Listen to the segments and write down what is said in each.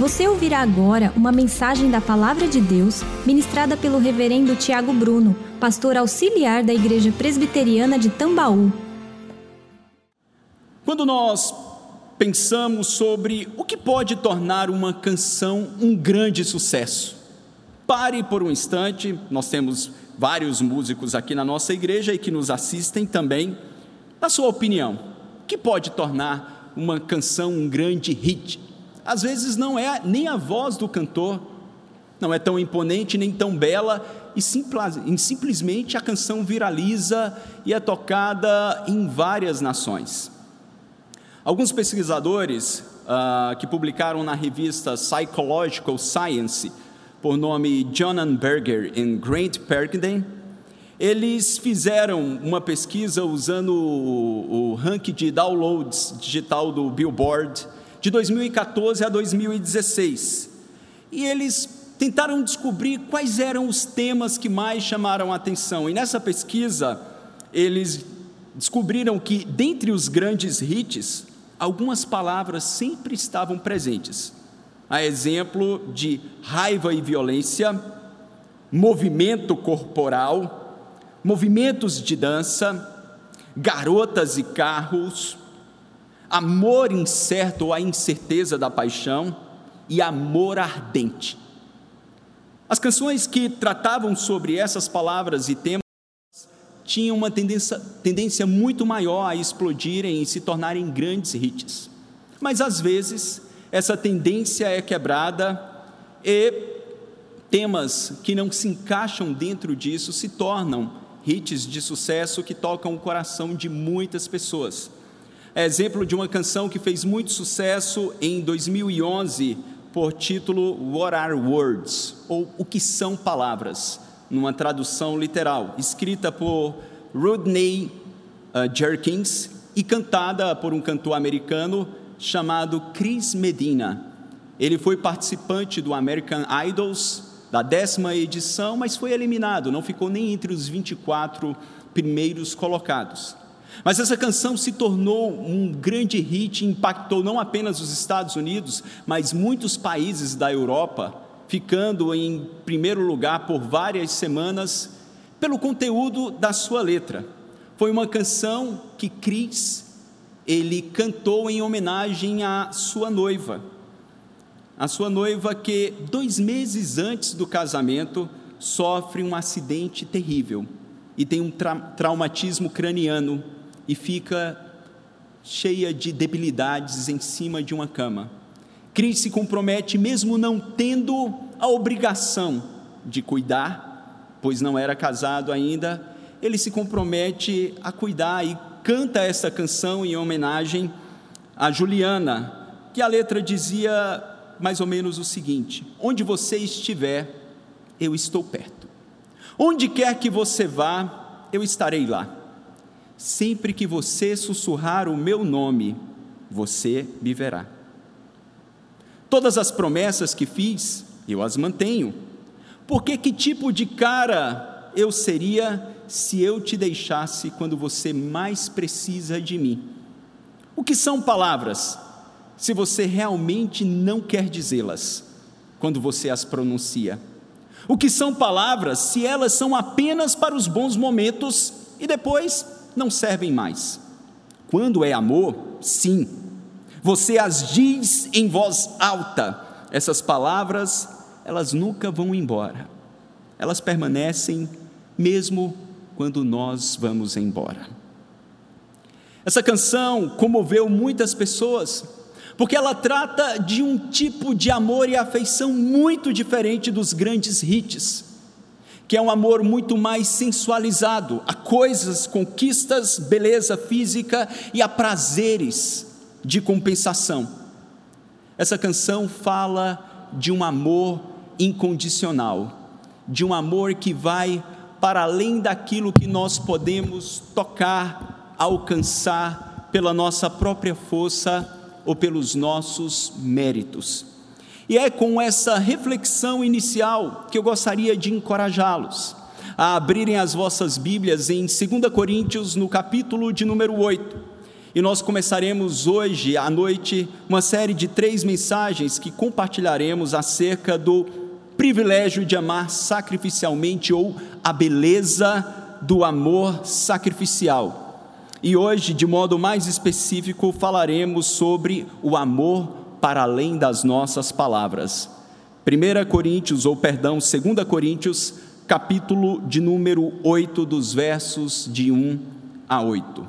Você ouvirá agora uma mensagem da Palavra de Deus ministrada pelo Reverendo Tiago Bruno, pastor auxiliar da Igreja Presbiteriana de Tambaú. Quando nós pensamos sobre o que pode tornar uma canção um grande sucesso, pare por um instante, nós temos vários músicos aqui na nossa igreja e que nos assistem também. Na sua opinião, o que pode tornar uma canção um grande hit? Às vezes não é nem a voz do cantor, não é tão imponente nem tão bela, e, simplesmente a canção viraliza e é tocada em várias nações. Alguns pesquisadores uh, que publicaram na revista Psychological Science, por nome Jonan Berger e Grant Perkins, eles fizeram uma pesquisa usando o, o ranking de downloads digital do Billboard de 2014 a 2016. E eles tentaram descobrir quais eram os temas que mais chamaram a atenção. E nessa pesquisa, eles descobriram que, dentre os grandes hits, algumas palavras sempre estavam presentes. A exemplo de raiva e violência, movimento corporal, movimentos de dança, garotas e carros, amor incerto ou a incerteza da paixão e amor ardente. As canções que tratavam sobre essas palavras e temas tinham uma tendência, tendência muito maior a explodirem e se tornarem grandes hits. Mas às vezes essa tendência é quebrada e temas que não se encaixam dentro disso se tornam hits de sucesso que tocam o coração de muitas pessoas é exemplo de uma canção que fez muito sucesso em 2011 por título What Are Words? ou O que são palavras, numa tradução literal, escrita por Rodney uh, Jerkins e cantada por um cantor americano chamado Chris Medina. Ele foi participante do American Idols da décima edição, mas foi eliminado, não ficou nem entre os 24 primeiros colocados. Mas essa canção se tornou um grande hit, impactou não apenas os Estados Unidos, mas muitos países da Europa, ficando em primeiro lugar por várias semanas pelo conteúdo da sua letra. Foi uma canção que Cris ele cantou em homenagem à sua noiva, a sua noiva que dois meses antes do casamento sofre um acidente terrível e tem um tra traumatismo craniano e fica cheia de debilidades em cima de uma cama. Cris se compromete, mesmo não tendo a obrigação de cuidar, pois não era casado ainda, ele se compromete a cuidar e canta essa canção em homenagem a Juliana, que a letra dizia mais ou menos o seguinte: Onde você estiver, eu estou perto. Onde quer que você vá, eu estarei lá. Sempre que você sussurrar o meu nome, você me verá. Todas as promessas que fiz, eu as mantenho. Porque que tipo de cara eu seria se eu te deixasse quando você mais precisa de mim? O que são palavras, se você realmente não quer dizê-las quando você as pronuncia? O que são palavras, se elas são apenas para os bons momentos e depois não servem mais. Quando é amor, sim. Você as diz em voz alta. Essas palavras, elas nunca vão embora. Elas permanecem mesmo quando nós vamos embora. Essa canção comoveu muitas pessoas, porque ela trata de um tipo de amor e afeição muito diferente dos grandes hits que é um amor muito mais sensualizado a coisas, conquistas, beleza física e a prazeres de compensação. Essa canção fala de um amor incondicional, de um amor que vai para além daquilo que nós podemos tocar, alcançar pela nossa própria força ou pelos nossos méritos. E é com essa reflexão inicial que eu gostaria de encorajá-los a abrirem as vossas Bíblias em 2 Coríntios, no capítulo de número 8. E nós começaremos hoje à noite uma série de três mensagens que compartilharemos acerca do privilégio de amar sacrificialmente ou a beleza do amor sacrificial. E hoje, de modo mais específico, falaremos sobre o amor para além das nossas palavras. 1 Coríntios, ou perdão, 2 Coríntios, capítulo de número 8, dos versos de 1 a 8.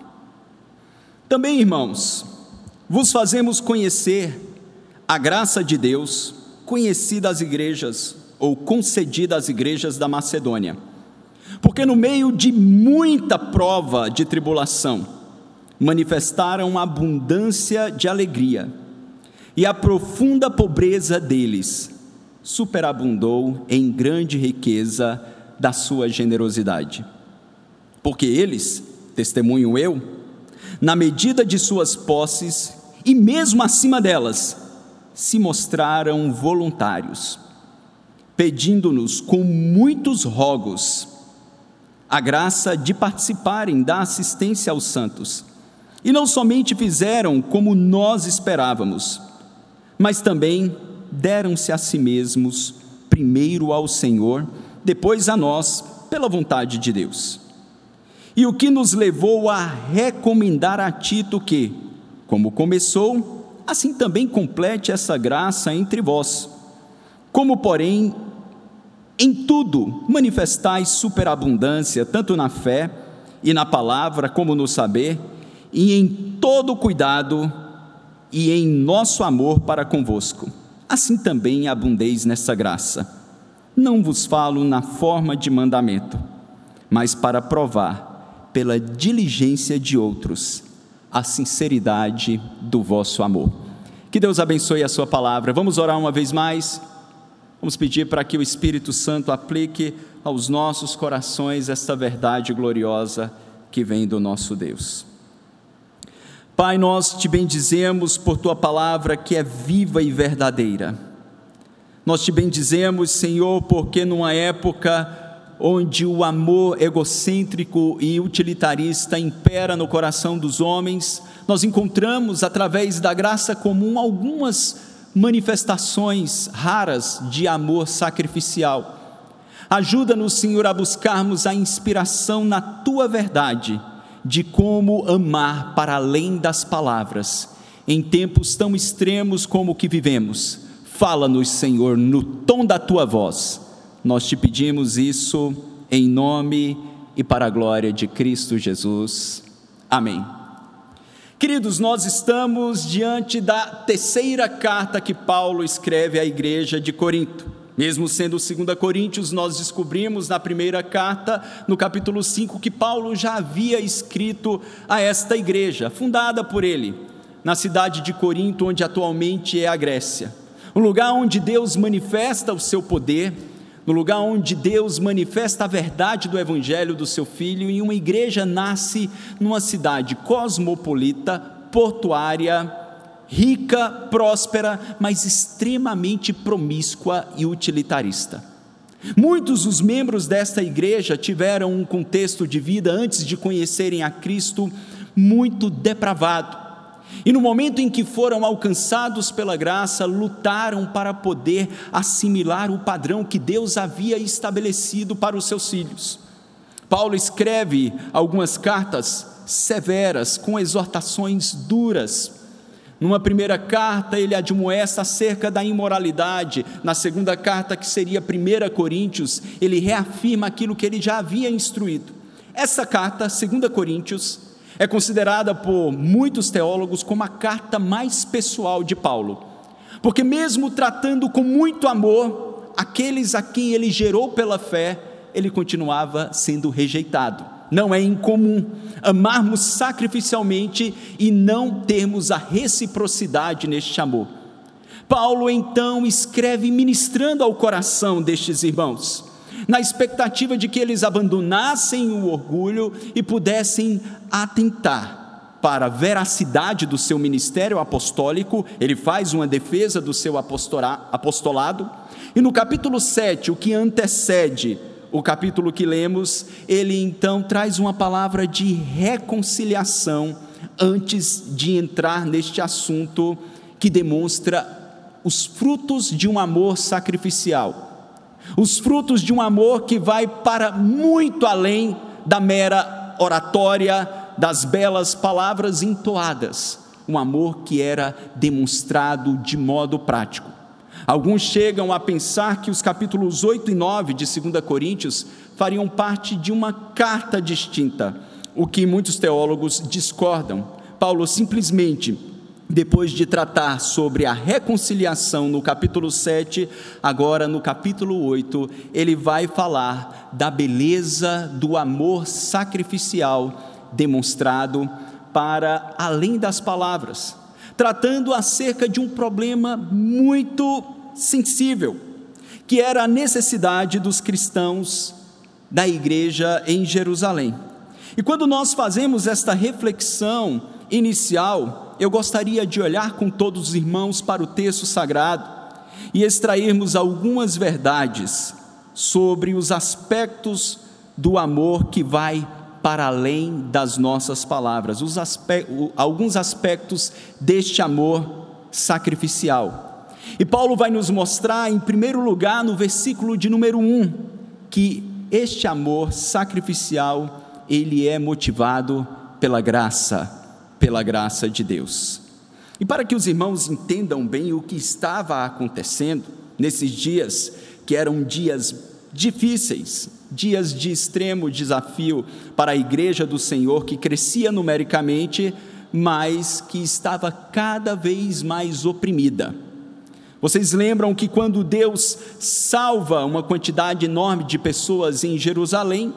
Também, irmãos, vos fazemos conhecer a graça de Deus, conhecida às igrejas, ou concedida às igrejas da Macedônia. Porque no meio de muita prova de tribulação, manifestaram abundância de alegria, e a profunda pobreza deles superabundou em grande riqueza da sua generosidade. Porque eles, testemunho eu, na medida de suas posses e mesmo acima delas, se mostraram voluntários pedindo-nos com muitos rogos a graça de participarem da assistência aos santos. E não somente fizeram como nós esperávamos, mas também deram-se a si mesmos, primeiro ao Senhor, depois a nós, pela vontade de Deus. E o que nos levou a recomendar a Tito que, como começou, assim também complete essa graça entre vós. Como, porém, em tudo manifestais superabundância, tanto na fé e na palavra, como no saber, e em todo cuidado e em nosso amor para convosco. Assim também abundeis nessa graça. Não vos falo na forma de mandamento, mas para provar, pela diligência de outros, a sinceridade do vosso amor. Que Deus abençoe a sua palavra. Vamos orar uma vez mais. Vamos pedir para que o Espírito Santo aplique aos nossos corações esta verdade gloriosa que vem do nosso Deus. Pai, nós te bendizemos por tua palavra que é viva e verdadeira. Nós te bendizemos, Senhor, porque numa época onde o amor egocêntrico e utilitarista impera no coração dos homens, nós encontramos através da graça comum algumas manifestações raras de amor sacrificial. Ajuda-nos, Senhor, a buscarmos a inspiração na tua verdade de como amar para além das palavras, em tempos tão extremos como o que vivemos. Fala-nos, Senhor, no tom da tua voz. Nós te pedimos isso em nome e para a glória de Cristo Jesus. Amém. Queridos, nós estamos diante da terceira carta que Paulo escreve à igreja de Corinto. Mesmo sendo 2 Coríntios, nós descobrimos na primeira carta, no capítulo 5, que Paulo já havia escrito a esta igreja, fundada por ele, na cidade de Corinto, onde atualmente é a Grécia. Um lugar onde Deus manifesta o seu poder, no lugar onde Deus manifesta a verdade do Evangelho do seu Filho, e uma igreja nasce numa cidade cosmopolita, portuária, rica, próspera, mas extremamente promíscua e utilitarista. Muitos dos membros desta igreja tiveram um contexto de vida antes de conhecerem a Cristo muito depravado e no momento em que foram alcançados pela graça, lutaram para poder assimilar o padrão que Deus havia estabelecido para os seus filhos. Paulo escreve algumas cartas severas, com exortações duras. Numa primeira carta, ele admoesta acerca da imoralidade. Na segunda carta, que seria 1 Coríntios, ele reafirma aquilo que ele já havia instruído. Essa carta, 2 Coríntios, é considerada por muitos teólogos como a carta mais pessoal de Paulo, porque, mesmo tratando com muito amor aqueles a quem ele gerou pela fé, ele continuava sendo rejeitado. Não é incomum amarmos sacrificialmente e não termos a reciprocidade neste amor. Paulo então escreve ministrando ao coração destes irmãos na expectativa de que eles abandonassem o orgulho e pudessem atentar para a veracidade do seu ministério apostólico, ele faz uma defesa do seu apostolado, e no capítulo 7, o que antecede o capítulo que lemos, ele então traz uma palavra de reconciliação antes de entrar neste assunto que demonstra os frutos de um amor sacrificial, os frutos de um amor que vai para muito além da mera oratória, das belas palavras entoadas, um amor que era demonstrado de modo prático. Alguns chegam a pensar que os capítulos 8 e 9 de 2 Coríntios fariam parte de uma carta distinta, o que muitos teólogos discordam. Paulo simplesmente, depois de tratar sobre a reconciliação no capítulo 7, agora no capítulo 8, ele vai falar da beleza do amor sacrificial demonstrado para além das palavras, tratando acerca de um problema muito sensível, que era a necessidade dos cristãos da igreja em Jerusalém. E quando nós fazemos esta reflexão inicial, eu gostaria de olhar com todos os irmãos para o texto sagrado e extrairmos algumas verdades sobre os aspectos do amor que vai para além das nossas palavras, alguns aspectos deste amor sacrificial. E Paulo vai nos mostrar, em primeiro lugar, no versículo de número 1, que este amor sacrificial, ele é motivado pela graça, pela graça de Deus. E para que os irmãos entendam bem o que estava acontecendo nesses dias, que eram dias difíceis, dias de extremo desafio para a igreja do Senhor, que crescia numericamente, mas que estava cada vez mais oprimida vocês lembram que quando Deus salva uma quantidade enorme de pessoas em Jerusalém,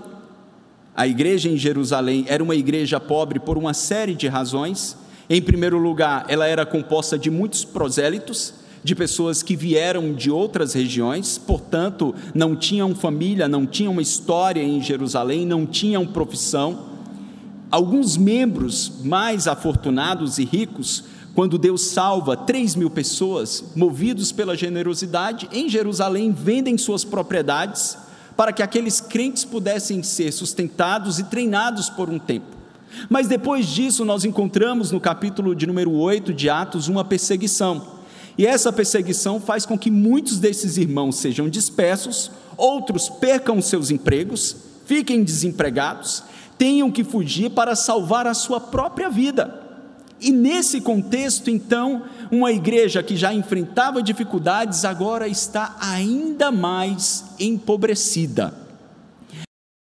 a igreja em Jerusalém era uma igreja pobre por uma série de razões. Em primeiro lugar, ela era composta de muitos prosélitos, de pessoas que vieram de outras regiões, portanto, não tinham família, não tinham história em Jerusalém, não tinham profissão. Alguns membros mais afortunados e ricos quando Deus salva 3 mil pessoas, movidos pela generosidade, em Jerusalém vendem suas propriedades para que aqueles crentes pudessem ser sustentados e treinados por um tempo. Mas depois disso, nós encontramos no capítulo de número 8 de Atos uma perseguição. E essa perseguição faz com que muitos desses irmãos sejam dispersos, outros percam seus empregos, fiquem desempregados, tenham que fugir para salvar a sua própria vida. E nesse contexto, então, uma igreja que já enfrentava dificuldades agora está ainda mais empobrecida. A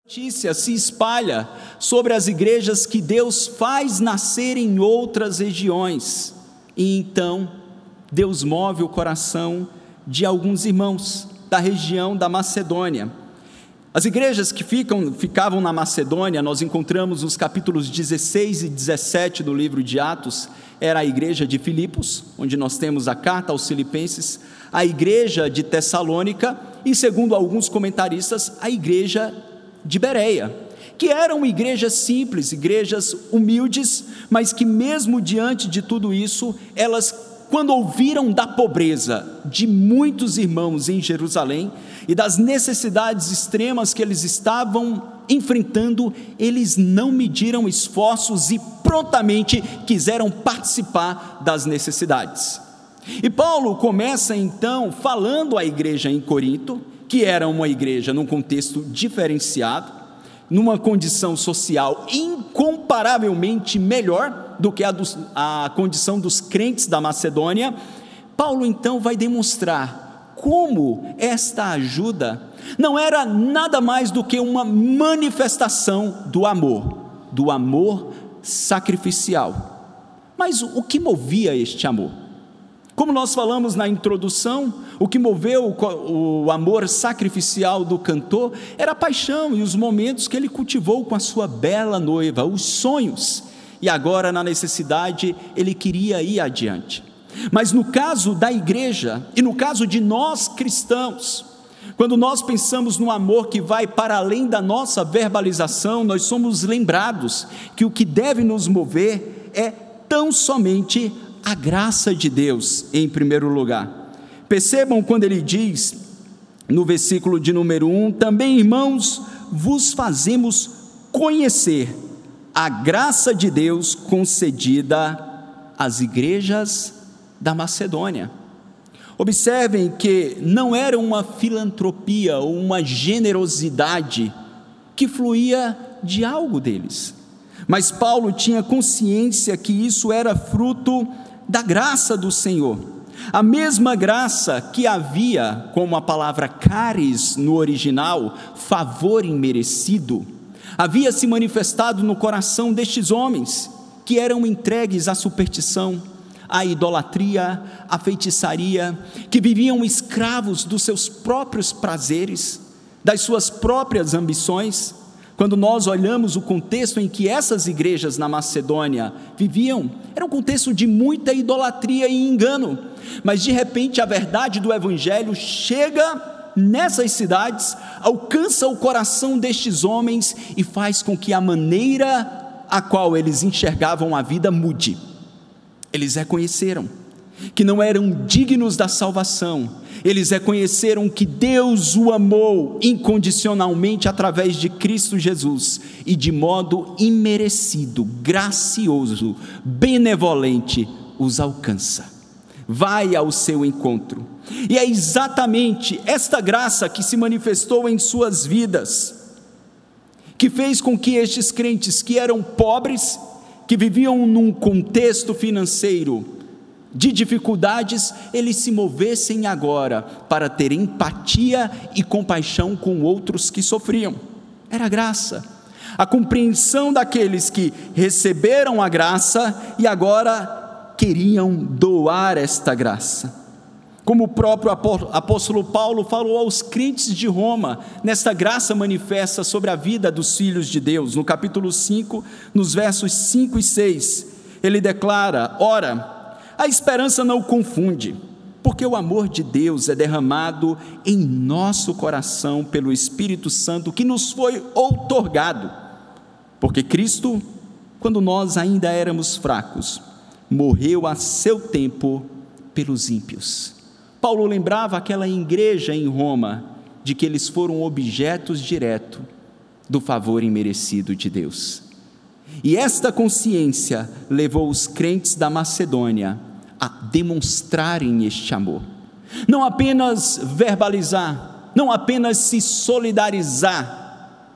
notícia se espalha sobre as igrejas que Deus faz nascer em outras regiões. E então, Deus move o coração de alguns irmãos da região da Macedônia as igrejas que ficam, ficavam na Macedônia, nós encontramos nos capítulos 16 e 17 do livro de Atos, era a igreja de Filipos, onde nós temos a carta aos Filipenses, a igreja de Tessalônica e, segundo alguns comentaristas, a igreja de Bereia, que eram igrejas simples, igrejas humildes, mas que, mesmo diante de tudo isso, elas, quando ouviram da pobreza de muitos irmãos em Jerusalém, e das necessidades extremas que eles estavam enfrentando, eles não mediram esforços e prontamente quiseram participar das necessidades. E Paulo começa então falando à igreja em Corinto, que era uma igreja num contexto diferenciado, numa condição social incomparavelmente melhor do que a, dos, a condição dos crentes da Macedônia. Paulo então vai demonstrar como esta ajuda não era nada mais do que uma manifestação do amor, do amor sacrificial. Mas o que movia este amor? Como nós falamos na introdução, o que moveu o amor sacrificial do cantor era a paixão e os momentos que ele cultivou com a sua bela noiva, os sonhos, e agora, na necessidade, ele queria ir adiante. Mas no caso da igreja e no caso de nós cristãos, quando nós pensamos no amor que vai para além da nossa verbalização, nós somos lembrados que o que deve nos mover é tão somente a graça de Deus, em primeiro lugar. Percebam quando ele diz, no versículo de número 1, também irmãos, vos fazemos conhecer a graça de Deus concedida às igrejas da Macedônia. Observem que não era uma filantropia ou uma generosidade que fluía de algo deles, mas Paulo tinha consciência que isso era fruto da graça do Senhor. A mesma graça que havia, como a palavra caris no original, favor imerecido, havia se manifestado no coração destes homens que eram entregues à superstição, à idolatria, à feitiçaria, que viviam escravos dos seus próprios prazeres, das suas próprias ambições. Quando nós olhamos o contexto em que essas igrejas na Macedônia viviam, era um contexto de muita idolatria e engano, mas de repente a verdade do Evangelho chega nessas cidades, alcança o coração destes homens e faz com que a maneira a qual eles enxergavam a vida mude. Eles reconheceram que não eram dignos da salvação, eles reconheceram que Deus o amou incondicionalmente através de Cristo Jesus e de modo imerecido, gracioso, benevolente os alcança. Vai ao seu encontro e é exatamente esta graça que se manifestou em suas vidas, que fez com que estes crentes que eram pobres, que viviam num contexto financeiro de dificuldades, eles se movessem agora para ter empatia e compaixão com outros que sofriam. Era graça. A compreensão daqueles que receberam a graça e agora queriam doar esta graça. Como o próprio apóstolo Paulo falou aos crentes de Roma, nesta graça manifesta sobre a vida dos filhos de Deus, no capítulo 5, nos versos 5 e 6, ele declara: Ora, a esperança não confunde, porque o amor de Deus é derramado em nosso coração pelo Espírito Santo que nos foi outorgado. Porque Cristo, quando nós ainda éramos fracos, morreu a seu tempo pelos ímpios. Paulo lembrava aquela igreja em Roma de que eles foram objetos direto do favor imerecido de Deus. E esta consciência levou os crentes da Macedônia a demonstrarem este amor. Não apenas verbalizar, não apenas se solidarizar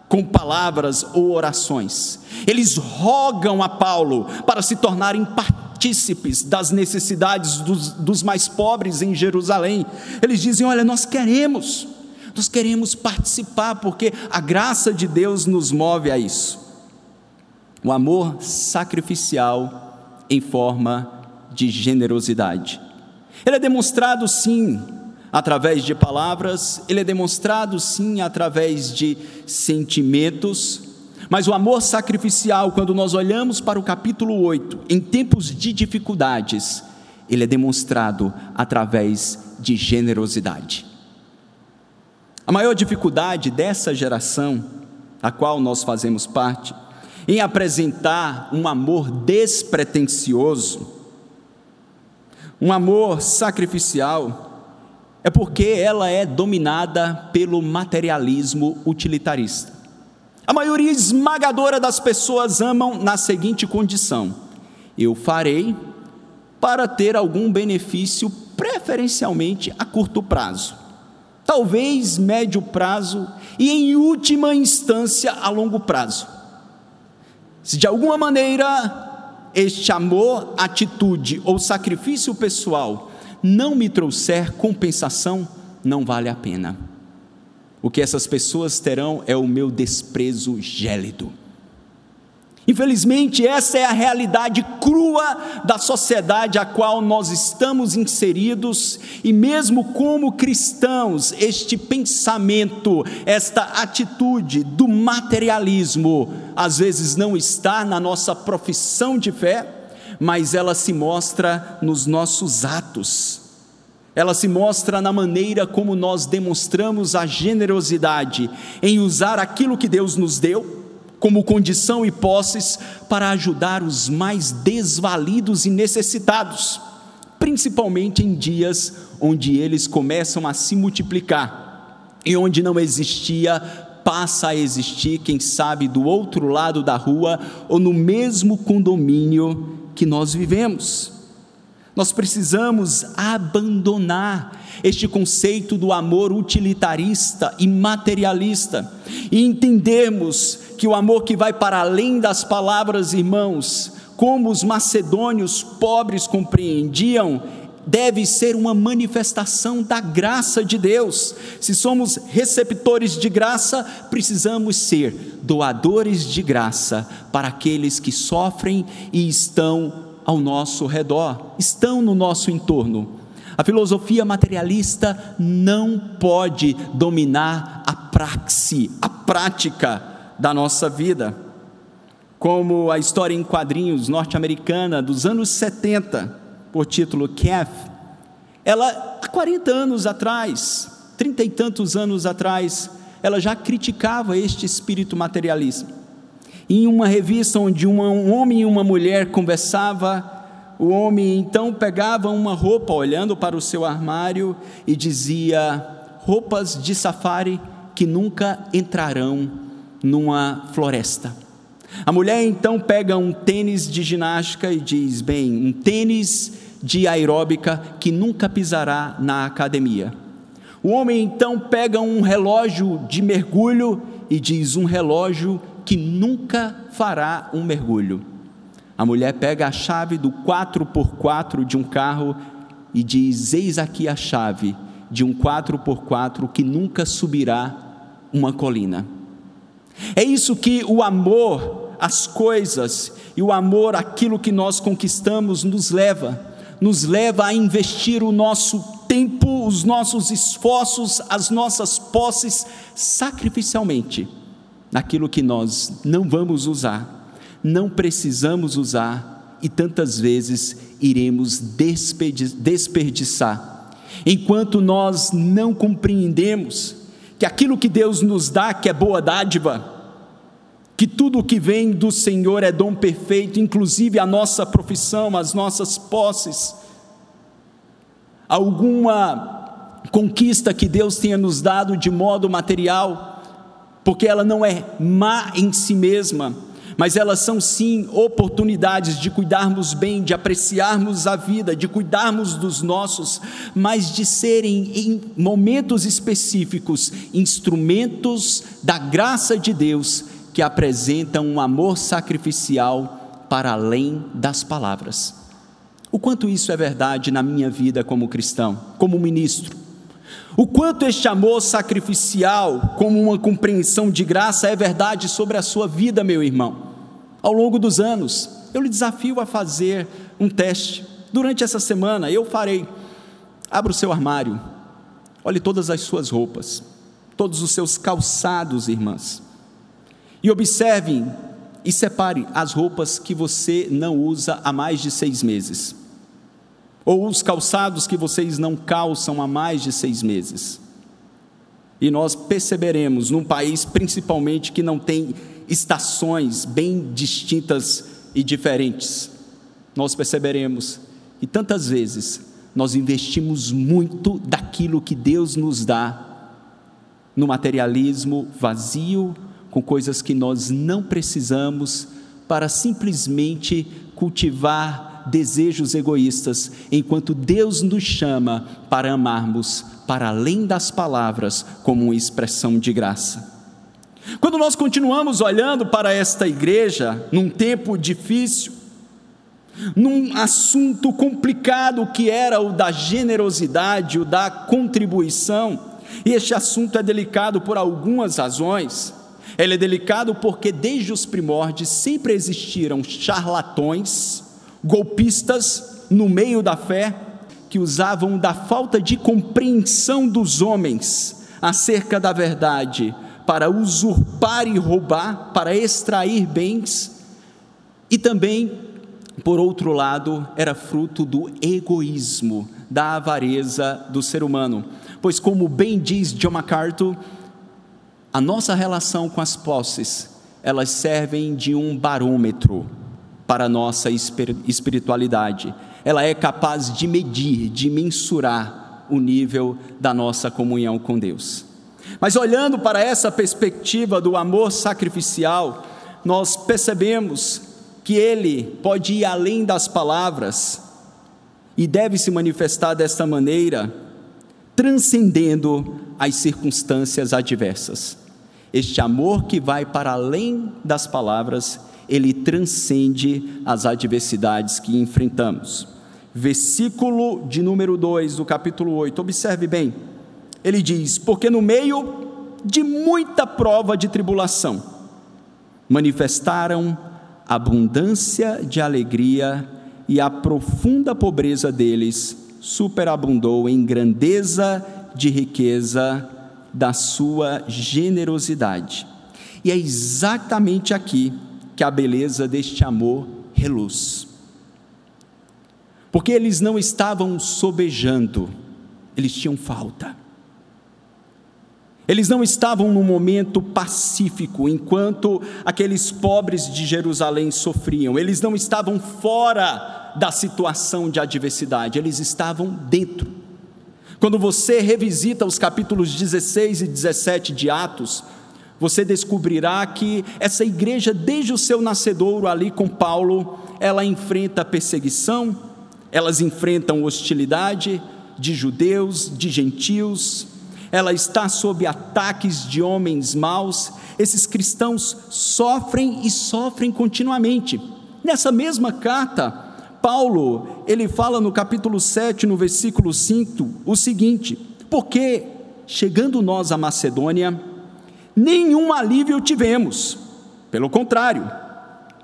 com palavras ou orações. Eles rogam a Paulo para se tornarem partícipes das necessidades dos, dos mais pobres em Jerusalém. Eles dizem: Olha, nós queremos, nós queremos participar, porque a graça de Deus nos move a isso. O amor sacrificial em forma de generosidade. Ele é demonstrado sim através de palavras, ele é demonstrado sim através de sentimentos, mas o amor sacrificial, quando nós olhamos para o capítulo 8, em tempos de dificuldades, ele é demonstrado através de generosidade. A maior dificuldade dessa geração, a qual nós fazemos parte, em apresentar um amor despretensioso, um amor sacrificial, é porque ela é dominada pelo materialismo utilitarista. A maioria esmagadora das pessoas amam na seguinte condição: eu farei para ter algum benefício, preferencialmente a curto prazo, talvez médio prazo e, em última instância, a longo prazo. Se de alguma maneira este amor, atitude ou sacrifício pessoal não me trouxer compensação, não vale a pena. O que essas pessoas terão é o meu desprezo gélido. Infelizmente, essa é a realidade crua da sociedade a qual nós estamos inseridos, e mesmo como cristãos, este pensamento, esta atitude do materialismo, às vezes não está na nossa profissão de fé, mas ela se mostra nos nossos atos. Ela se mostra na maneira como nós demonstramos a generosidade em usar aquilo que Deus nos deu como condição e posses para ajudar os mais desvalidos e necessitados, principalmente em dias onde eles começam a se multiplicar e onde não existia passa a existir, quem sabe, do outro lado da rua ou no mesmo condomínio que nós vivemos. Nós precisamos abandonar este conceito do amor utilitarista e materialista e entendermos que o amor que vai para além das palavras, irmãos, como os macedônios pobres compreendiam, deve ser uma manifestação da graça de Deus. Se somos receptores de graça, precisamos ser doadores de graça para aqueles que sofrem e estão ao nosso redor, estão no nosso entorno. A filosofia materialista não pode dominar a praxe, a prática da nossa vida. Como a história em quadrinhos norte-americana dos anos 70, por título Kef, ela, há 40 anos atrás, trinta e tantos anos atrás, ela já criticava este espírito materialista. Em uma revista onde um homem e uma mulher conversava, o homem então pegava uma roupa, olhando para o seu armário, e dizia: roupas de safari que nunca entrarão numa floresta. A mulher então pega um tênis de ginástica e diz: bem, um tênis de aeróbica que nunca pisará na academia. O homem então pega um relógio de mergulho e diz: um relógio que nunca fará um mergulho. A mulher pega a chave do 4x4 de um carro e diz: Eis aqui a chave de um 4x4 que nunca subirá uma colina. É isso que o amor às coisas e o amor àquilo que nós conquistamos nos leva nos leva a investir o nosso tempo, os nossos esforços, as nossas posses sacrificialmente naquilo que nós não vamos usar, não precisamos usar e tantas vezes iremos desperdiçar. Enquanto nós não compreendemos que aquilo que Deus nos dá, que é boa dádiva, que tudo o que vem do Senhor é dom perfeito, inclusive a nossa profissão, as nossas posses. Alguma conquista que Deus tenha nos dado de modo material, porque ela não é má em si mesma, mas elas são sim oportunidades de cuidarmos bem, de apreciarmos a vida, de cuidarmos dos nossos, mas de serem em momentos específicos instrumentos da graça de Deus que apresentam um amor sacrificial para além das palavras. O quanto isso é verdade na minha vida como cristão, como ministro. O quanto este amor sacrificial, como uma compreensão de graça, é verdade sobre a sua vida, meu irmão. Ao longo dos anos, eu lhe desafio a fazer um teste. Durante essa semana, eu farei. Abra o seu armário, olhe todas as suas roupas, todos os seus calçados, irmãs. E observem e separe as roupas que você não usa há mais de seis meses, ou os calçados que vocês não calçam há mais de seis meses. E nós perceberemos, num país principalmente que não tem estações bem distintas e diferentes, nós perceberemos que tantas vezes nós investimos muito daquilo que Deus nos dá no materialismo vazio com coisas que nós não precisamos para simplesmente cultivar desejos egoístas, enquanto Deus nos chama para amarmos para além das palavras como uma expressão de graça. Quando nós continuamos olhando para esta igreja num tempo difícil, num assunto complicado que era o da generosidade, o da contribuição, e este assunto é delicado por algumas razões. Ele é delicado porque desde os primórdios sempre existiram charlatões, golpistas no meio da fé, que usavam da falta de compreensão dos homens acerca da verdade para usurpar e roubar, para extrair bens, e também, por outro lado, era fruto do egoísmo, da avareza do ser humano. Pois, como bem diz John MacArthur, a nossa relação com as posses, elas servem de um barômetro para a nossa espiritualidade. Ela é capaz de medir, de mensurar o nível da nossa comunhão com Deus. Mas olhando para essa perspectiva do amor sacrificial, nós percebemos que ele pode ir além das palavras e deve se manifestar desta maneira, transcendendo as circunstâncias adversas. Este amor que vai para além das palavras, ele transcende as adversidades que enfrentamos. Versículo de número 2 do capítulo 8, observe bem. Ele diz: Porque no meio de muita prova de tribulação, manifestaram abundância de alegria e a profunda pobreza deles superabundou em grandeza de riqueza da sua generosidade. E é exatamente aqui que a beleza deste amor reluz. Porque eles não estavam sobejando, eles tinham falta. Eles não estavam num momento pacífico enquanto aqueles pobres de Jerusalém sofriam. Eles não estavam fora da situação de adversidade, eles estavam dentro. Quando você revisita os capítulos 16 e 17 de Atos, você descobrirá que essa igreja, desde o seu nascedouro ali com Paulo, ela enfrenta perseguição, elas enfrentam hostilidade de judeus, de gentios, ela está sob ataques de homens maus. Esses cristãos sofrem e sofrem continuamente. Nessa mesma carta, Paulo, ele fala no capítulo 7, no versículo 5, o seguinte: Porque, chegando nós à Macedônia, nenhum alívio tivemos, pelo contrário,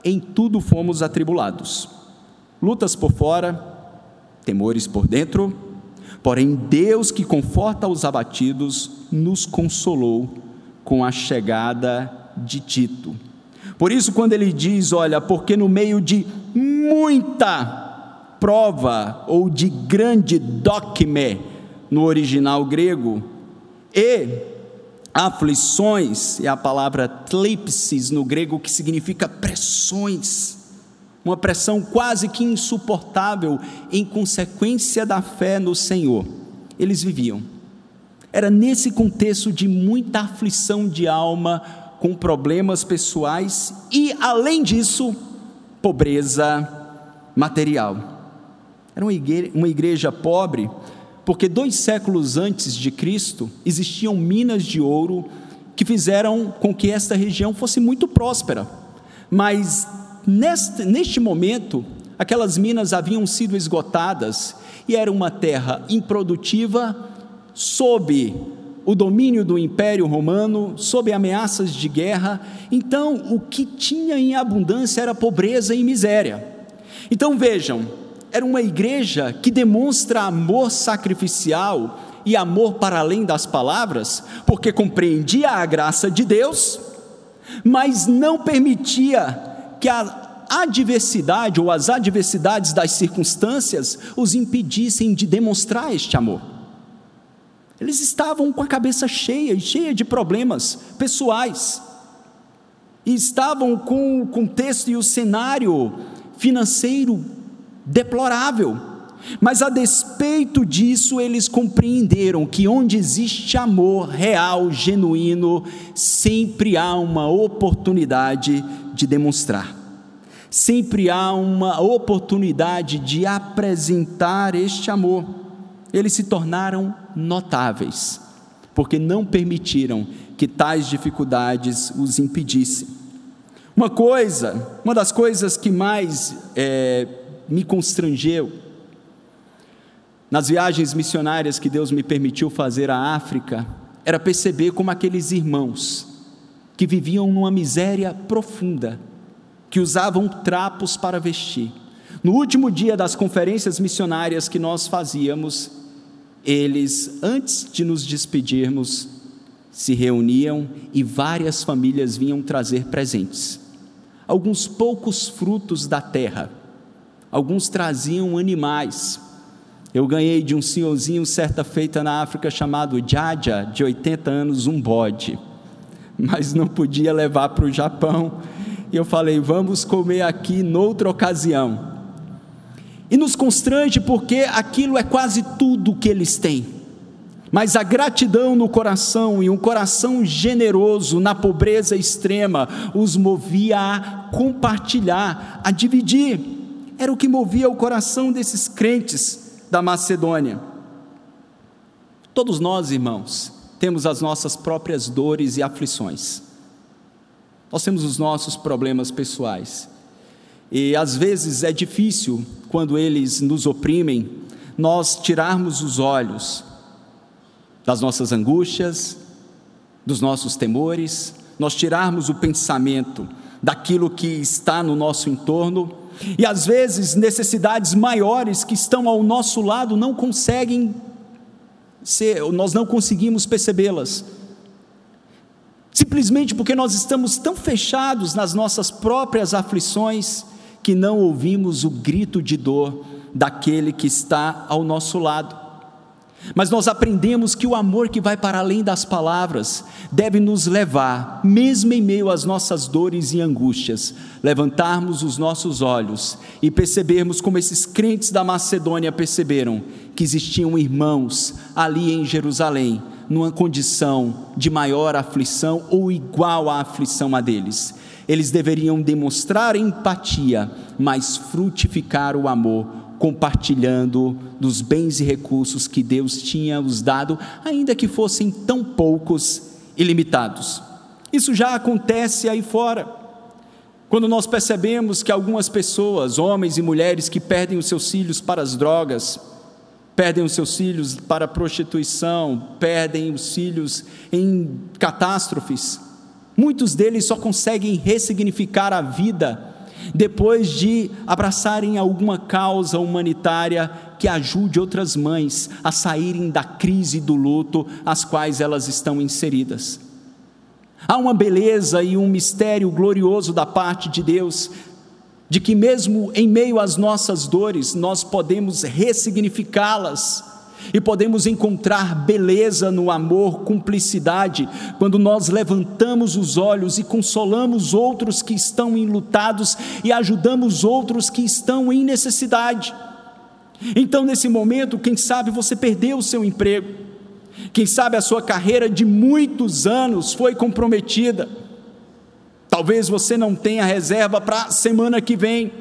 em tudo fomos atribulados. Lutas por fora, temores por dentro, Porém, Deus que conforta os abatidos, nos consolou com a chegada de Tito. Por isso, quando ele diz, olha, porque no meio de muita prova, ou de grande docme, no original grego, e aflições, é a palavra tlepsis no grego, que significa pressões, uma pressão quase que insuportável em consequência da fé no Senhor. Eles viviam. Era nesse contexto de muita aflição de alma, com problemas pessoais e, além disso, pobreza material. Era uma igreja, uma igreja pobre, porque dois séculos antes de Cristo existiam minas de ouro que fizeram com que esta região fosse muito próspera. Mas neste, neste momento, aquelas minas haviam sido esgotadas e era uma terra improdutiva, sob o domínio do Império Romano, sob ameaças de guerra. Então, o que tinha em abundância era pobreza e miséria. Então, vejam, era uma igreja que demonstra amor sacrificial e amor para além das palavras, porque compreendia a graça de Deus, mas não permitia que a adversidade ou as adversidades das circunstâncias os impedissem de demonstrar este amor. Eles estavam com a cabeça cheia, cheia de problemas pessoais, e estavam com o contexto e o cenário financeiro deplorável. Mas a despeito disso, eles compreenderam que onde existe amor real, genuíno, sempre há uma oportunidade de demonstrar. Sempre há uma oportunidade de apresentar este amor. Eles se tornaram notáveis, porque não permitiram que tais dificuldades os impedissem. Uma coisa, uma das coisas que mais é, me constrangeu nas viagens missionárias que Deus me permitiu fazer à África, era perceber como aqueles irmãos que viviam numa miséria profunda, que usavam trapos para vestir. No último dia das conferências missionárias que nós fazíamos, eles, antes de nos despedirmos, se reuniam e várias famílias vinham trazer presentes. Alguns poucos frutos da terra, alguns traziam animais, eu ganhei de um senhorzinho certa feita na África chamado Jaja, de 80 anos, um bode, mas não podia levar para o Japão. E eu falei, vamos comer aqui noutra ocasião. E nos constrange porque aquilo é quase tudo que eles têm. Mas a gratidão no coração e um coração generoso na pobreza extrema os movia a compartilhar, a dividir. Era o que movia o coração desses crentes da Macedônia. Todos nós, irmãos, temos as nossas próprias dores e aflições. Nós temos os nossos problemas pessoais. E às vezes é difícil, quando eles nos oprimem, nós tirarmos os olhos das nossas angústias, dos nossos temores, nós tirarmos o pensamento daquilo que está no nosso entorno, e às vezes necessidades maiores que estão ao nosso lado não conseguem ser, nós não conseguimos percebê-las. Simplesmente porque nós estamos tão fechados nas nossas próprias aflições que não ouvimos o grito de dor daquele que está ao nosso lado. Mas nós aprendemos que o amor que vai para além das palavras deve nos levar, mesmo em meio às nossas dores e angústias, levantarmos os nossos olhos e percebermos como esses crentes da Macedônia perceberam que existiam irmãos ali em Jerusalém, numa condição de maior aflição ou igual à aflição a deles. Eles deveriam demonstrar empatia, mas frutificar o amor compartilhando dos bens e recursos que Deus tinha os dado, ainda que fossem tão poucos e limitados. Isso já acontece aí fora. Quando nós percebemos que algumas pessoas, homens e mulheres que perdem os seus filhos para as drogas, perdem os seus filhos para a prostituição, perdem os filhos em catástrofes, muitos deles só conseguem ressignificar a vida depois de abraçarem alguma causa humanitária que ajude outras mães a saírem da crise do luto às quais elas estão inseridas. Há uma beleza e um mistério glorioso da parte de Deus, de que mesmo em meio às nossas dores, nós podemos ressignificá-las e podemos encontrar beleza no amor, cumplicidade, quando nós levantamos os olhos e consolamos outros que estão enlutados e ajudamos outros que estão em necessidade. Então, nesse momento, quem sabe você perdeu o seu emprego, quem sabe a sua carreira de muitos anos foi comprometida. Talvez você não tenha reserva para a semana que vem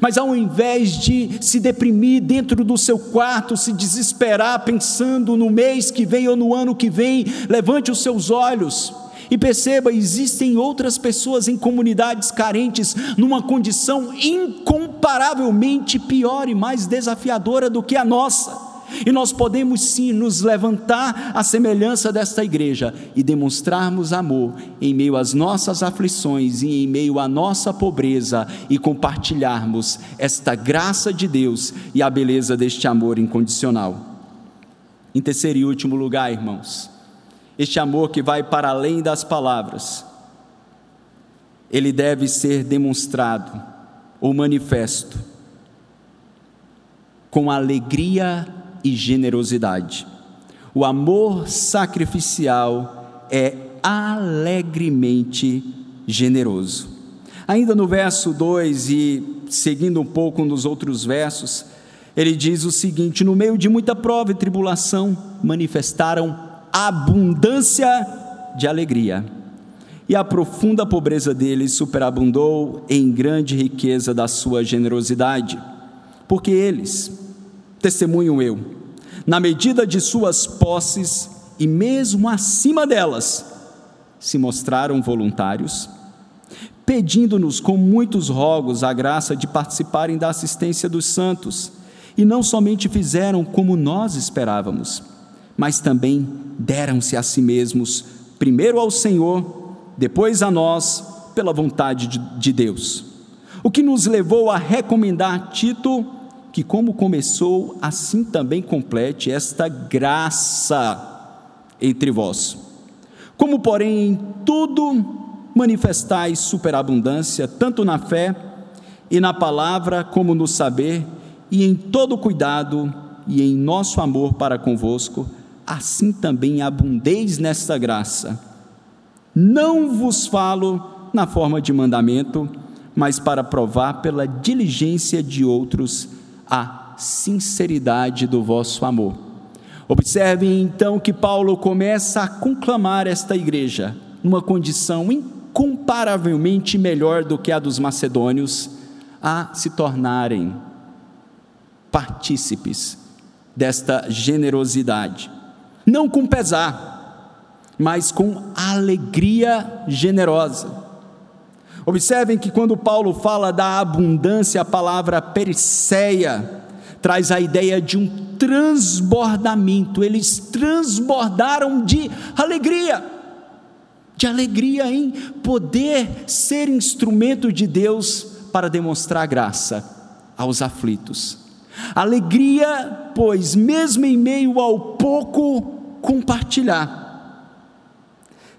mas ao invés de se deprimir dentro do seu quarto, se desesperar pensando no mês que vem ou no ano que vem, levante os seus olhos e perceba: existem outras pessoas em comunidades carentes numa condição incomparavelmente pior e mais desafiadora do que a nossa. E nós podemos sim nos levantar à semelhança desta igreja e demonstrarmos amor em meio às nossas aflições e em meio à nossa pobreza e compartilharmos esta graça de Deus e a beleza deste amor incondicional. Em terceiro e último lugar, irmãos, este amor que vai para além das palavras, ele deve ser demonstrado ou manifesto com alegria e generosidade. O amor sacrificial é alegremente generoso. Ainda no verso 2 e seguindo um pouco nos outros versos, ele diz o seguinte: No meio de muita prova e tribulação, manifestaram abundância de alegria, e a profunda pobreza deles superabundou em grande riqueza da sua generosidade, porque eles, testemunho eu, na medida de suas posses e mesmo acima delas, se mostraram voluntários, pedindo-nos com muitos rogos a graça de participarem da assistência dos santos, e não somente fizeram como nós esperávamos, mas também deram-se a si mesmos, primeiro ao Senhor, depois a nós, pela vontade de, de Deus. O que nos levou a recomendar Tito que, como começou, assim também complete esta graça entre vós. Como, porém, em tudo manifestais superabundância, tanto na fé e na palavra, como no saber, e em todo cuidado e em nosso amor para convosco, assim também abundeis nesta graça. Não vos falo na forma de mandamento, mas para provar pela diligência de outros a sinceridade do vosso amor. Observem então que Paulo começa a conclamar esta igreja numa condição incomparavelmente melhor do que a dos macedônios a se tornarem partícipes desta generosidade, não com pesar, mas com alegria generosa. Observem que quando Paulo fala da abundância, a palavra periceia traz a ideia de um transbordamento. Eles transbordaram de alegria, de alegria em poder ser instrumento de Deus para demonstrar graça aos aflitos. Alegria, pois, mesmo em meio ao pouco, compartilhar.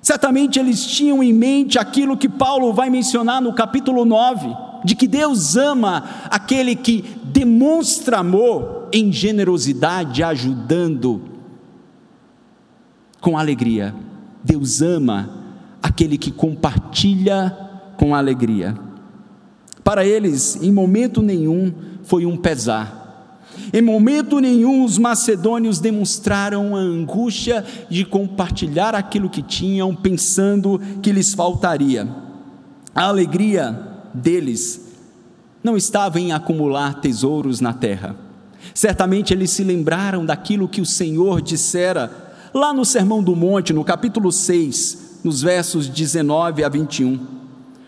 Certamente eles tinham em mente aquilo que Paulo vai mencionar no capítulo 9, de que Deus ama aquele que demonstra amor em generosidade, ajudando com alegria. Deus ama aquele que compartilha com alegria. Para eles, em momento nenhum, foi um pesar em momento nenhum os macedônios demonstraram a angústia de compartilhar aquilo que tinham, pensando que lhes faltaria. A alegria deles não estava em acumular tesouros na terra. Certamente eles se lembraram daquilo que o Senhor dissera lá no Sermão do Monte, no capítulo 6, nos versos 19 a 21.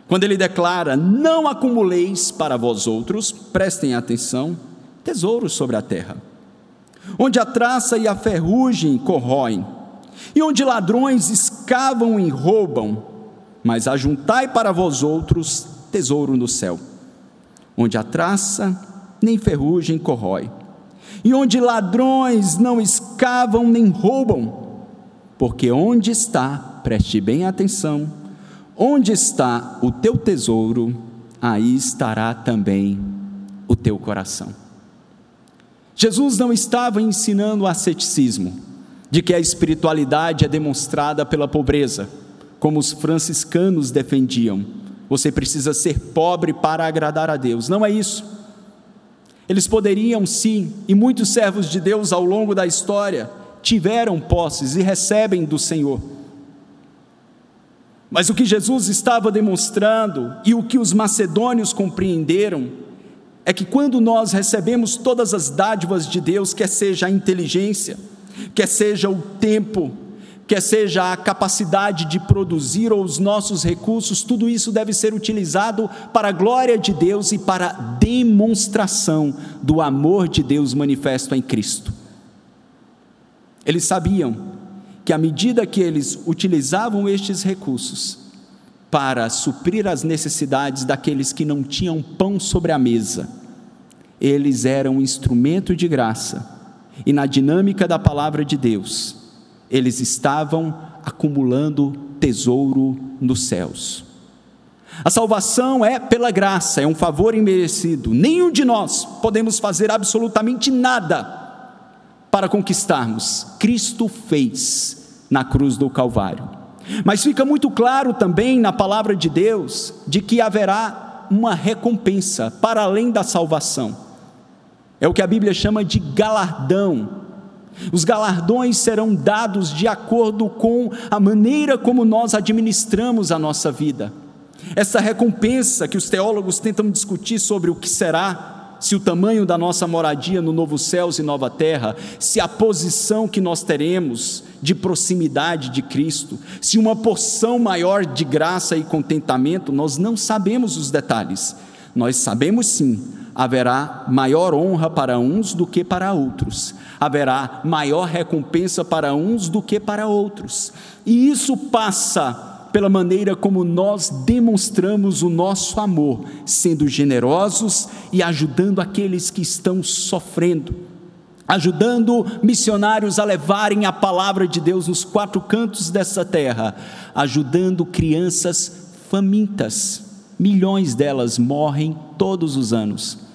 Quando ele declara: Não acumuleis para vós outros, prestem atenção tesouros sobre a terra, onde a traça e a ferrugem corroem, e onde ladrões escavam e roubam, mas ajuntai para vós outros tesouro no céu, onde a traça nem ferrugem corrói, e onde ladrões não escavam nem roubam, porque onde está, preste bem atenção, onde está o teu tesouro, aí estará também o teu coração. Jesus não estava ensinando asceticismo, de que a espiritualidade é demonstrada pela pobreza, como os franciscanos defendiam. Você precisa ser pobre para agradar a Deus. Não é isso. Eles poderiam sim, e muitos servos de Deus ao longo da história tiveram posses e recebem do Senhor. Mas o que Jesus estava demonstrando e o que os macedônios compreenderam é que quando nós recebemos todas as dádivas de Deus, quer seja a inteligência, quer seja o tempo, quer seja a capacidade de produzir ou os nossos recursos, tudo isso deve ser utilizado para a glória de Deus e para a demonstração do amor de Deus manifesto em Cristo. Eles sabiam que à medida que eles utilizavam estes recursos para suprir as necessidades daqueles que não tinham pão sobre a mesa, eles eram um instrumento de graça, e na dinâmica da palavra de Deus, eles estavam acumulando tesouro nos céus. A salvação é pela graça, é um favor imerecido. Nenhum de nós podemos fazer absolutamente nada para conquistarmos. Cristo fez na cruz do Calvário. Mas fica muito claro também na palavra de Deus de que haverá uma recompensa para além da salvação. É o que a Bíblia chama de galardão. Os galardões serão dados de acordo com a maneira como nós administramos a nossa vida. Essa recompensa que os teólogos tentam discutir sobre o que será, se o tamanho da nossa moradia no novo céus e nova terra, se a posição que nós teremos de proximidade de Cristo, se uma porção maior de graça e contentamento, nós não sabemos os detalhes. Nós sabemos sim haverá maior honra para uns do que para outros, haverá maior recompensa para uns do que para outros, e isso passa pela maneira como nós demonstramos o nosso amor, sendo generosos e ajudando aqueles que estão sofrendo, ajudando missionários a levarem a palavra de Deus nos quatro cantos dessa terra, ajudando crianças famintas. Milhões delas morrem todos os anos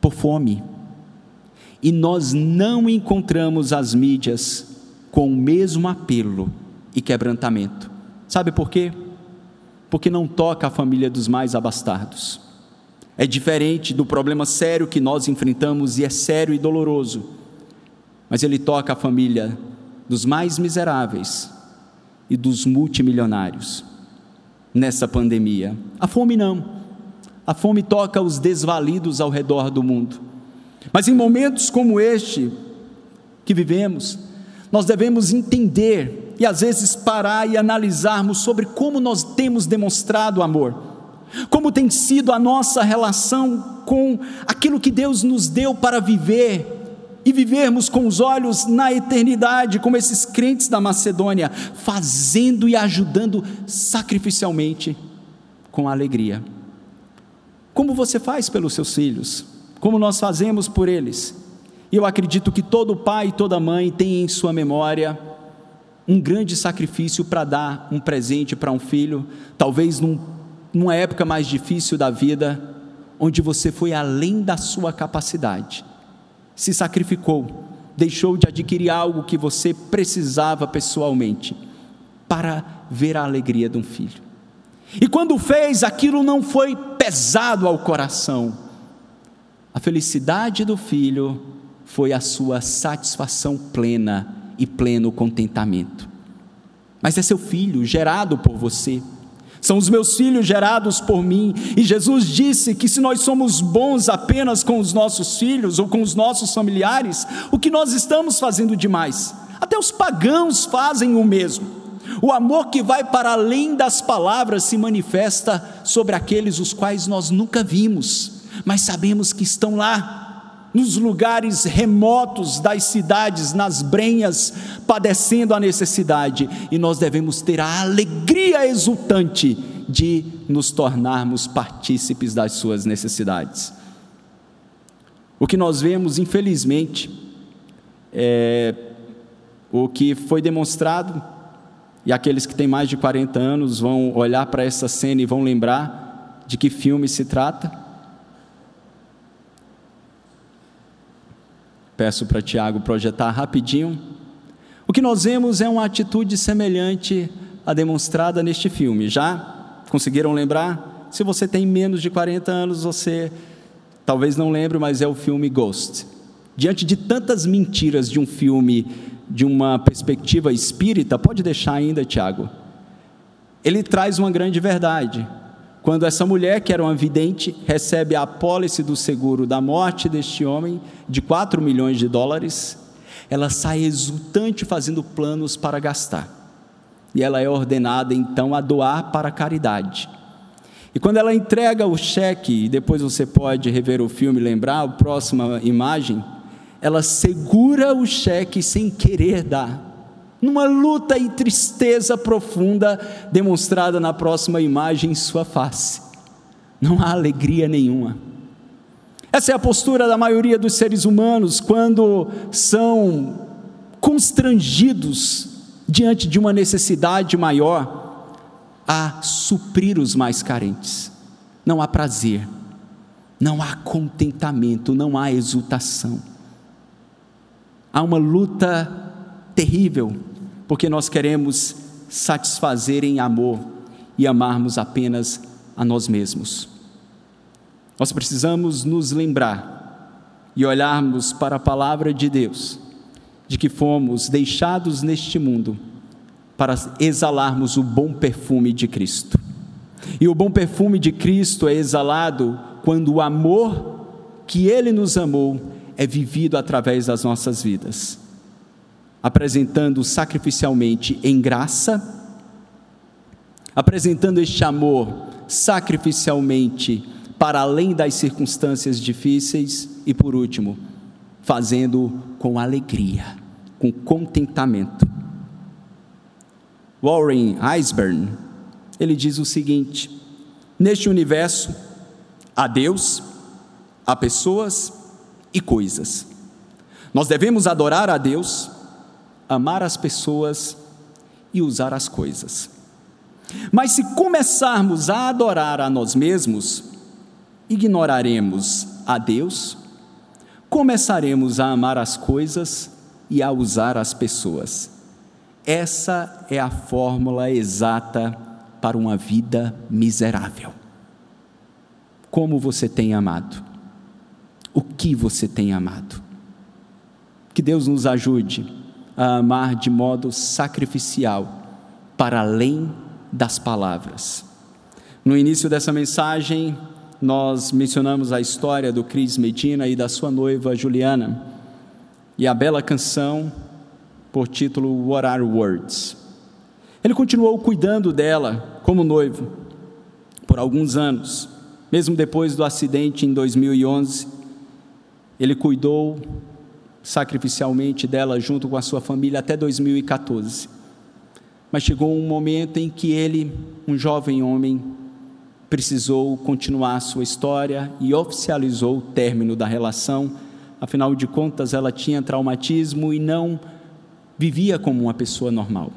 por fome. E nós não encontramos as mídias com o mesmo apelo e quebrantamento. Sabe por quê? Porque não toca a família dos mais abastados. É diferente do problema sério que nós enfrentamos e é sério e doloroso. mas ele toca a família dos mais miseráveis e dos multimilionários nessa pandemia. A fome não. A fome toca os desvalidos ao redor do mundo. Mas em momentos como este que vivemos, nós devemos entender e às vezes parar e analisarmos sobre como nós temos demonstrado amor, como tem sido a nossa relação com aquilo que Deus nos deu para viver e vivermos com os olhos na eternidade, como esses crentes da Macedônia, fazendo e ajudando sacrificialmente com alegria. Como você faz pelos seus filhos? Como nós fazemos por eles? Eu acredito que todo pai e toda mãe tem em sua memória um grande sacrifício para dar um presente para um filho, talvez num, numa época mais difícil da vida, onde você foi além da sua capacidade, se sacrificou, deixou de adquirir algo que você precisava pessoalmente, para ver a alegria de um filho. E quando fez, aquilo não foi pesado ao coração. A felicidade do filho foi a sua satisfação plena e pleno contentamento. Mas é seu filho, gerado por você. São os meus filhos gerados por mim. E Jesus disse que se nós somos bons apenas com os nossos filhos ou com os nossos familiares, o que nós estamos fazendo demais? Até os pagãos fazem o mesmo. O amor que vai para além das palavras se manifesta sobre aqueles os quais nós nunca vimos, mas sabemos que estão lá, nos lugares remotos das cidades, nas brenhas, padecendo a necessidade, e nós devemos ter a alegria exultante de nos tornarmos partícipes das suas necessidades. O que nós vemos, infelizmente, é o que foi demonstrado e aqueles que têm mais de 40 anos vão olhar para essa cena e vão lembrar de que filme se trata. Peço para Tiago projetar rapidinho. O que nós vemos é uma atitude semelhante à demonstrada neste filme. Já conseguiram lembrar? Se você tem menos de 40 anos, você talvez não lembre, mas é o filme Ghost. Diante de tantas mentiras de um filme de uma perspectiva espírita, pode deixar ainda, Tiago. Ele traz uma grande verdade. Quando essa mulher, que era uma vidente, recebe a apólice do seguro da morte deste homem, de 4 milhões de dólares, ela sai exultante fazendo planos para gastar. E ela é ordenada então a doar para a caridade. E quando ela entrega o cheque, e depois você pode rever o filme lembrar, a próxima imagem, ela segura o cheque sem querer dar, numa luta e tristeza profunda demonstrada na próxima imagem em sua face. Não há alegria nenhuma. Essa é a postura da maioria dos seres humanos quando são constrangidos diante de uma necessidade maior a suprir os mais carentes. Não há prazer, não há contentamento, não há exultação. Há uma luta terrível, porque nós queremos satisfazer em amor e amarmos apenas a nós mesmos. Nós precisamos nos lembrar e olharmos para a palavra de Deus, de que fomos deixados neste mundo para exalarmos o bom perfume de Cristo. E o bom perfume de Cristo é exalado quando o amor que Ele nos amou é vivido através das nossas vidas, apresentando sacrificialmente em graça, apresentando este amor sacrificialmente para além das circunstâncias difíceis e, por último, fazendo com alegria, com contentamento. Warren Eisburn, ele diz o seguinte: neste universo há Deus, há pessoas e coisas. Nós devemos adorar a Deus, amar as pessoas e usar as coisas. Mas se começarmos a adorar a nós mesmos, ignoraremos a Deus, começaremos a amar as coisas e a usar as pessoas. Essa é a fórmula exata para uma vida miserável. Como você tem amado? O que você tem amado. Que Deus nos ajude a amar de modo sacrificial, para além das palavras. No início dessa mensagem, nós mencionamos a história do Cris Medina e da sua noiva Juliana, e a bela canção por título What Are Words. Ele continuou cuidando dela como noivo por alguns anos, mesmo depois do acidente em 2011. Ele cuidou sacrificialmente dela junto com a sua família até 2014. Mas chegou um momento em que ele, um jovem homem, precisou continuar sua história e oficializou o término da relação. Afinal de contas, ela tinha traumatismo e não vivia como uma pessoa normal.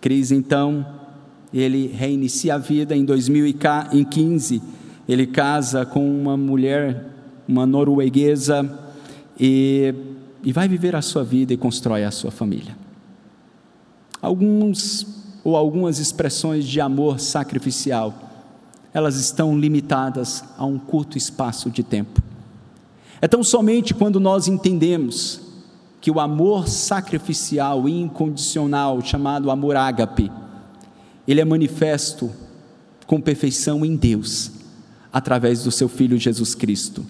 Cris, então, ele reinicia a vida em 2015. Ele casa com uma mulher, uma norueguesa, e, e vai viver a sua vida e constrói a sua família. Alguns ou algumas expressões de amor sacrificial, elas estão limitadas a um curto espaço de tempo. É tão somente quando nós entendemos que o amor sacrificial e incondicional, chamado amor ágape, ele é manifesto com perfeição em Deus, através do seu Filho Jesus Cristo.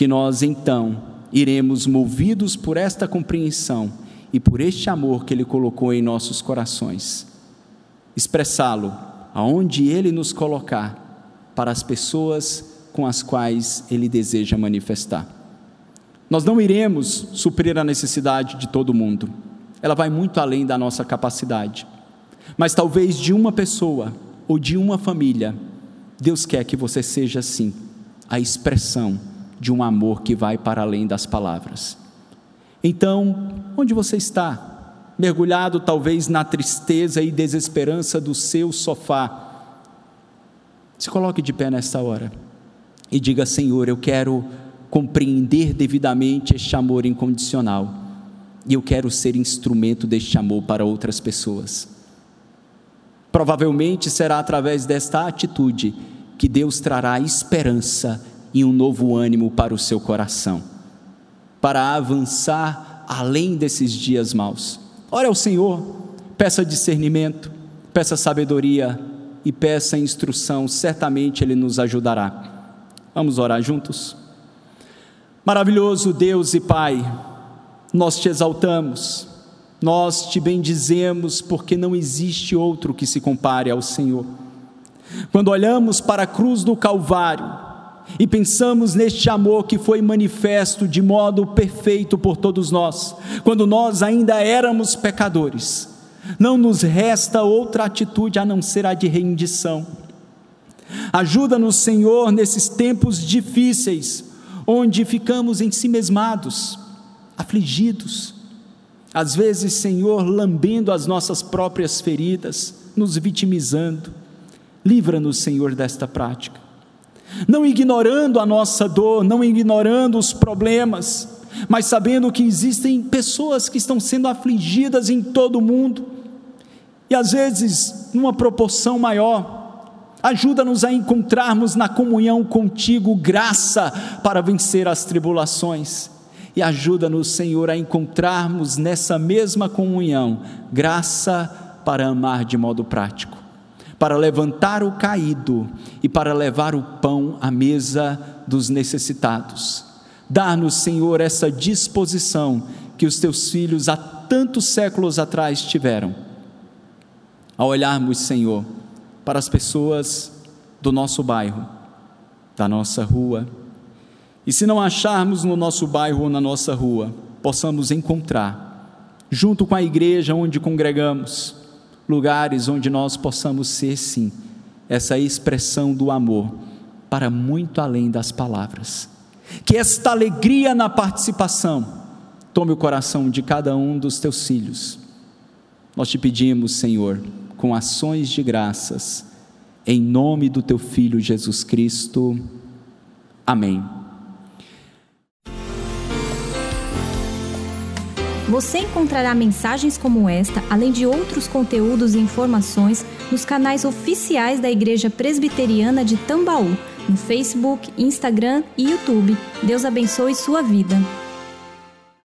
Que nós então iremos, movidos por esta compreensão e por este amor que Ele colocou em nossos corações, expressá-lo aonde Ele nos colocar para as pessoas com as quais Ele deseja manifestar. Nós não iremos suprir a necessidade de todo mundo, ela vai muito além da nossa capacidade. Mas talvez de uma pessoa ou de uma família, Deus quer que você seja assim, a expressão de um amor que vai para além das palavras. Então, onde você está? Mergulhado talvez na tristeza e desesperança do seu sofá. Se coloque de pé nesta hora e diga: Senhor, eu quero compreender devidamente este amor incondicional. E eu quero ser instrumento deste amor para outras pessoas. Provavelmente será através desta atitude que Deus trará esperança e um novo ânimo para o seu coração, para avançar além desses dias maus. Ore ao Senhor, peça discernimento, peça sabedoria e peça instrução, certamente Ele nos ajudará. Vamos orar juntos? Maravilhoso Deus e Pai, nós te exaltamos, nós te bendizemos, porque não existe outro que se compare ao Senhor. Quando olhamos para a cruz do Calvário e pensamos neste amor que foi manifesto de modo perfeito por todos nós, quando nós ainda éramos pecadores, não nos resta outra atitude a não ser a de rendição. Ajuda-nos, Senhor, nesses tempos difíceis onde ficamos em si mesmados, afligidos, às vezes, Senhor, lambendo as nossas próprias feridas, nos vitimizando. Livra-nos, Senhor, desta prática. Não ignorando a nossa dor, não ignorando os problemas, mas sabendo que existem pessoas que estão sendo afligidas em todo o mundo, e às vezes numa proporção maior, Ajuda-nos a encontrarmos na comunhão contigo graça para vencer as tribulações. E ajuda-nos, Senhor, a encontrarmos nessa mesma comunhão graça para amar de modo prático, para levantar o caído e para levar o pão à mesa dos necessitados. Dá-nos, Senhor, essa disposição que os teus filhos há tantos séculos atrás tiveram. Ao olharmos, Senhor, para as pessoas do nosso bairro, da nossa rua. E se não acharmos no nosso bairro ou na nossa rua, possamos encontrar, junto com a igreja onde congregamos, lugares onde nós possamos ser, sim, essa expressão do amor para muito além das palavras. Que esta alegria na participação tome o coração de cada um dos teus filhos. Nós te pedimos, Senhor, com ações de graças, em nome do teu Filho Jesus Cristo. Amém. Você encontrará mensagens como esta, além de outros conteúdos e informações, nos canais oficiais da Igreja Presbiteriana de Tambaú, no Facebook, Instagram e YouTube. Deus abençoe sua vida.